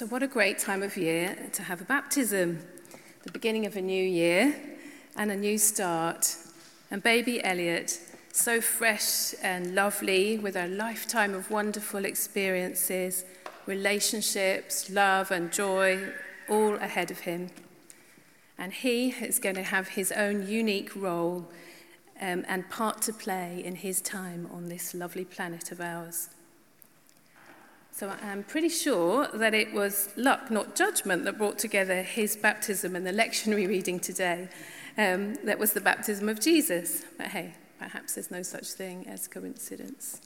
So, what a great time of year to have a baptism, the beginning of a new year and a new start. And baby Elliot, so fresh and lovely, with a lifetime of wonderful experiences, relationships, love, and joy all ahead of him. And he is going to have his own unique role um, and part to play in his time on this lovely planet of ours. So I'm pretty sure that it was luck, not judgment, that brought together his baptism and the lectionary reading today. Um, that was the baptism of Jesus. But hey, perhaps there's no such thing as coincidence.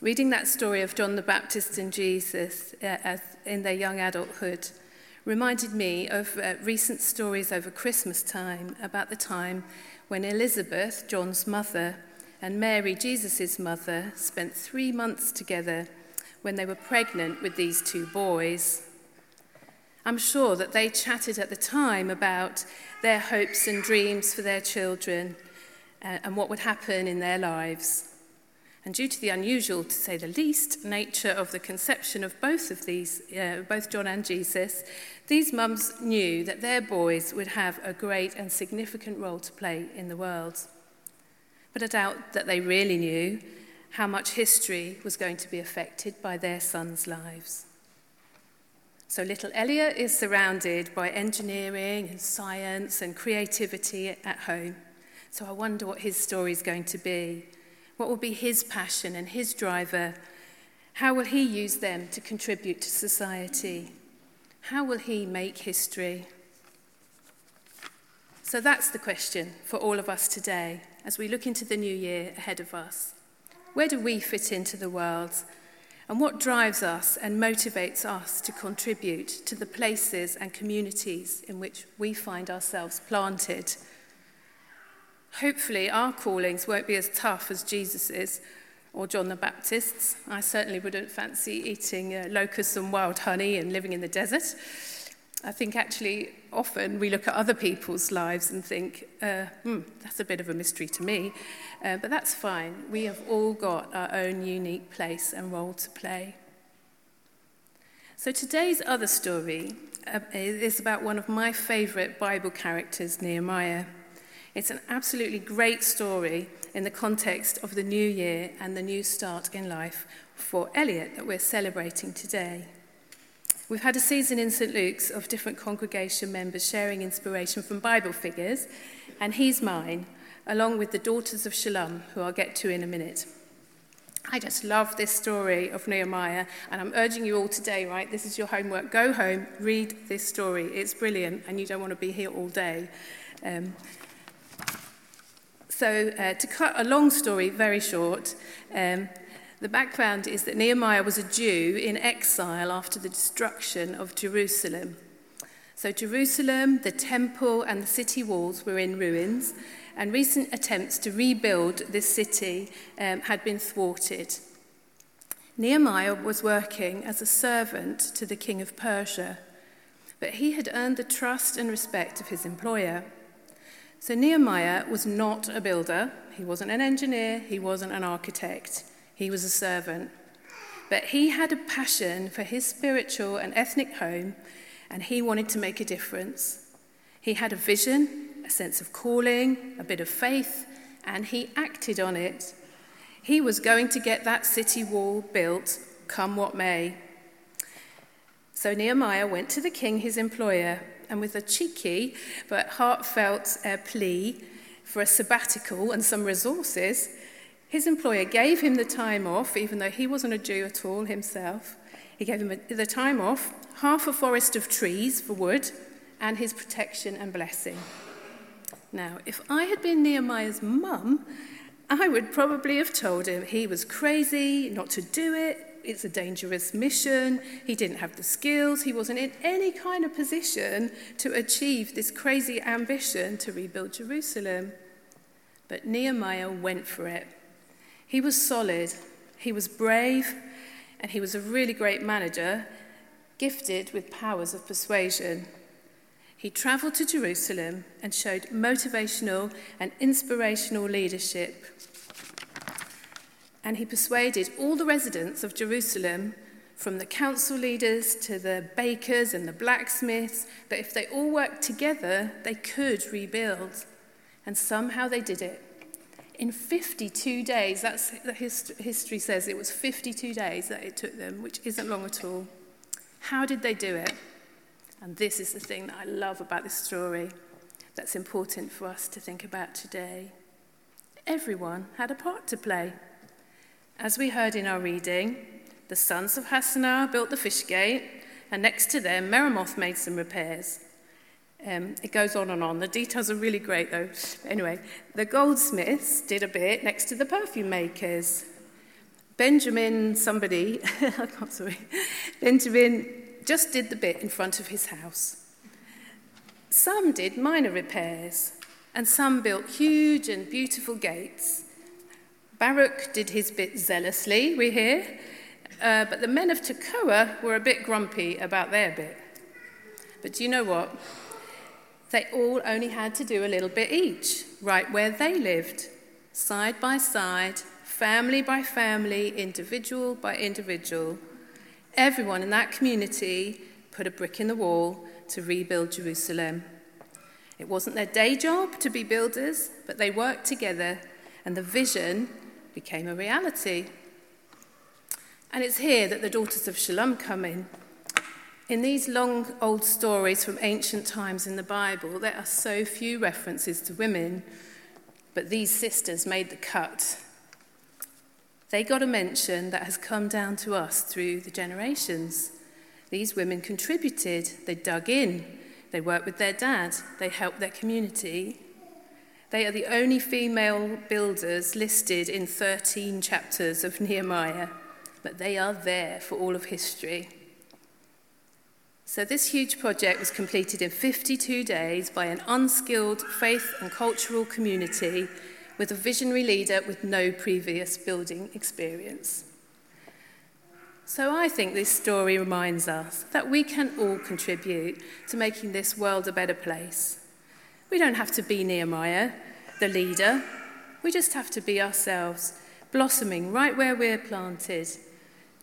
Reading that story of John the Baptist and Jesus uh, as, in their young adulthood reminded me of uh, recent stories over Christmas time about the time when Elizabeth, John's mother, and Mary, Jesus' mother, spent three months together when they were pregnant with these two boys. I'm sure that they chatted at the time about their hopes and dreams for their children uh, and what would happen in their lives. And due to the unusual, to say the least, nature of the conception of both of these, uh, both John and Jesus, these mums knew that their boys would have a great and significant role to play in the world. But I doubt that they really knew how much history was going to be affected by their sons' lives. So little Elliot is surrounded by engineering and science and creativity at home. So I wonder what his story is going to be. What will be his passion and his driver? How will he use them to contribute to society? How will he make history? So that's the question for all of us today as we look into the new year ahead of us. Where do we fit into the world? And what drives us and motivates us to contribute to the places and communities in which we find ourselves planted? Hopefully, our callings won't be as tough as Jesus's or John the Baptist's. I certainly wouldn't fancy eating uh, locusts and wild honey and living in the desert. I think actually often we look at other people's lives and think, uh, hmm, that's a bit of a mystery to me. Uh, but that's fine. We have all got our own unique place and role to play. So today's other story uh, is about one of my favourite Bible characters, Nehemiah. It's an absolutely great story in the context of the new year and the new start in life for Elliot that we're celebrating today. We've had a season in St. Luke's of different congregation members sharing inspiration from Bible figures, and he's mine, along with the daughters of Shallum, who I'll get to in a minute. I just love this story of Nehemiah, and I'm urging you all today, right? This is your homework. Go home, read this story. It's brilliant, and you don't want to be here all day. Um, so, uh, to cut a long story very short, um, the background is that Nehemiah was a Jew in exile after the destruction of Jerusalem. So, Jerusalem, the temple, and the city walls were in ruins, and recent attempts to rebuild this city um, had been thwarted. Nehemiah was working as a servant to the king of Persia, but he had earned the trust and respect of his employer. So, Nehemiah was not a builder, he wasn't an engineer, he wasn't an architect. He was a servant. But he had a passion for his spiritual and ethnic home, and he wanted to make a difference. He had a vision, a sense of calling, a bit of faith, and he acted on it. He was going to get that city wall built, come what may. So Nehemiah went to the king, his employer, and with a cheeky but heartfelt uh, plea for a sabbatical and some resources, his employer gave him the time off, even though he wasn't a Jew at all himself. He gave him the time off, half a forest of trees for wood, and his protection and blessing. Now, if I had been Nehemiah's mum, I would probably have told him he was crazy not to do it. It's a dangerous mission. He didn't have the skills. He wasn't in any kind of position to achieve this crazy ambition to rebuild Jerusalem. But Nehemiah went for it. He was solid, he was brave, and he was a really great manager, gifted with powers of persuasion. He traveled to Jerusalem and showed motivational and inspirational leadership. And he persuaded all the residents of Jerusalem from the council leaders to the bakers and the blacksmiths, that if they all worked together, they could rebuild. And somehow they did it. In 52 days, that's the hist- history says it was 52 days that it took them, which isn't long at all. How did they do it? And this is the thing that I love about this story that's important for us to think about today. Everyone had a part to play. As we heard in our reading, the sons of Hassenaah built the fish gate, and next to them, Meremoth made some repairs. Um, it goes on and on. The details are really great, though. Anyway, the goldsmiths did a bit next to the perfume makers. Benjamin, somebody, I can't, sorry, Benjamin just did the bit in front of his house. Some did minor repairs, and some built huge and beautiful gates. Baruch did his bit zealously, we hear, uh, but the men of Tekoa were a bit grumpy about their bit. But do you know what? They all only had to do a little bit each, right where they lived, side by side, family by family, individual by individual. Everyone in that community put a brick in the wall to rebuild Jerusalem. It wasn't their day job to be builders, but they worked together and the vision became a reality. And it's here that the daughters of Shallum come in. In these long old stories from ancient times in the Bible, there are so few references to women, but these sisters made the cut. They got a mention that has come down to us through the generations. These women contributed, they dug in, they worked with their dad, they helped their community. They are the only female builders listed in 13 chapters of Nehemiah but they are there for all of history. So, this huge project was completed in 52 days by an unskilled faith and cultural community with a visionary leader with no previous building experience. So, I think this story reminds us that we can all contribute to making this world a better place. We don't have to be Nehemiah, the leader, we just have to be ourselves, blossoming right where we're planted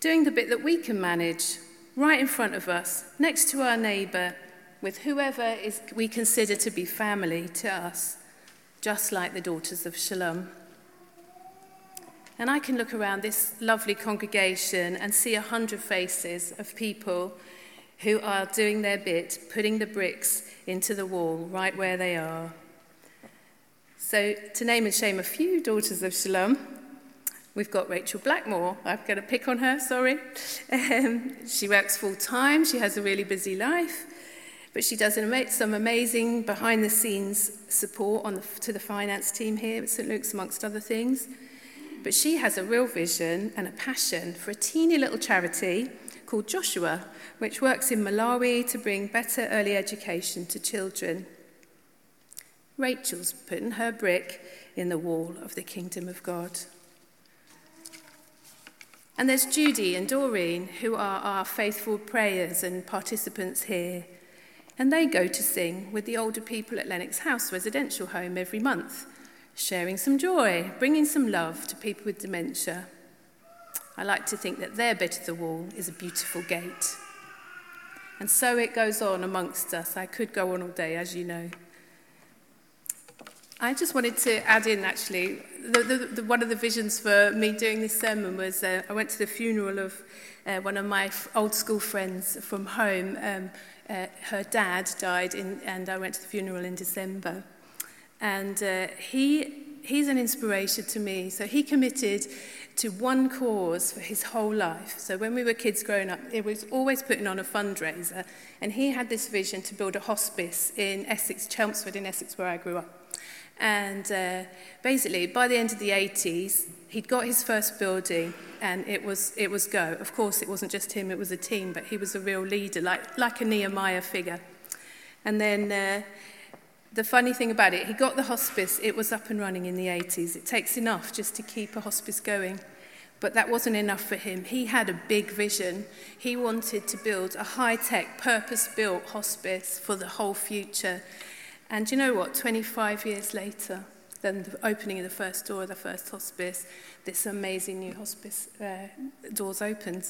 doing the bit that we can manage right in front of us, next to our neighbour, with whoever is, we consider to be family to us, just like the daughters of Shallum. And I can look around this lovely congregation and see a hundred faces of people who are doing their bit, putting the bricks into the wall right where they are. So, to name and shame a few daughters of Shallum, We've got Rachel Blackmore. I'm going to pick on her, sorry. Um, she works full time, she has a really busy life, but she does some amazing behind the scenes support the, to the finance team here at St. Luke's, amongst other things. But she has a real vision and a passion for a teeny little charity called Joshua, which works in Malawi to bring better early education to children. Rachel's putting her brick in the wall of the kingdom of God. And there's Judy and Doreen, who are our faithful prayers and participants here. And they go to sing with the older people at Lennox House residential home every month, sharing some joy, bringing some love to people with dementia. I like to think that their bit of the wall is a beautiful gate. And so it goes on amongst us. I could go on all day, as you know. I just wanted to add in actually, the, the, the, one of the visions for me doing this sermon was uh, I went to the funeral of uh, one of my f- old school friends from home. Um, uh, her dad died, in, and I went to the funeral in December. And uh, he, he's an inspiration to me. So he committed to one cause for his whole life. So when we were kids growing up, it was always putting on a fundraiser. And he had this vision to build a hospice in Essex, Chelmsford in Essex, where I grew up. And uh, basically, by the end of the 80s, he'd got his first building and it was, it was go. Of course, it wasn't just him, it was a team, but he was a real leader, like, like a Nehemiah figure. And then uh, the funny thing about it, he got the hospice, it was up and running in the 80s. It takes enough just to keep a hospice going. But that wasn't enough for him. He had a big vision. He wanted to build a high tech, purpose built hospice for the whole future. And you know what? 25 years later, then the opening of the first door of the first hospice, this amazing new hospice uh, doors opened.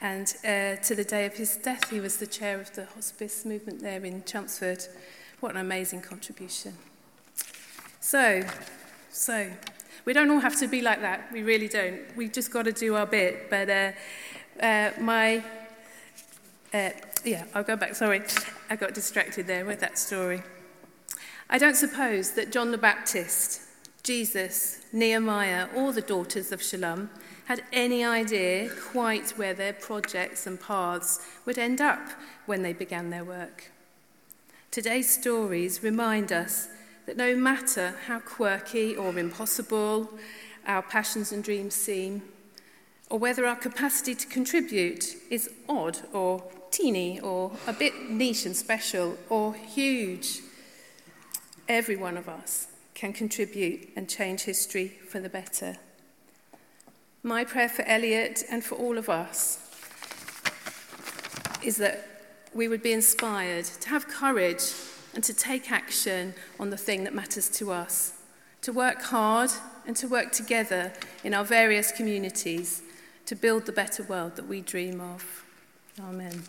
And uh, to the day of his death, he was the chair of the hospice movement there in Chelmsford. What an amazing contribution. So, so, we don't all have to be like that. We really don't. We've just got to do our bit. But uh, uh, my, uh, yeah, I'll go back. Sorry, I got distracted there with that story. I don't suppose that John the Baptist, Jesus, Nehemiah, or the daughters of Shallum had any idea quite where their projects and paths would end up when they began their work. Today's stories remind us that no matter how quirky or impossible our passions and dreams seem, or whether our capacity to contribute is odd or teeny or a bit niche and special or huge, every one of us can contribute and change history for the better. My prayer for Elliot and for all of us is that we would be inspired to have courage and to take action on the thing that matters to us, to work hard and to work together in our various communities to build the better world that we dream of. Amen.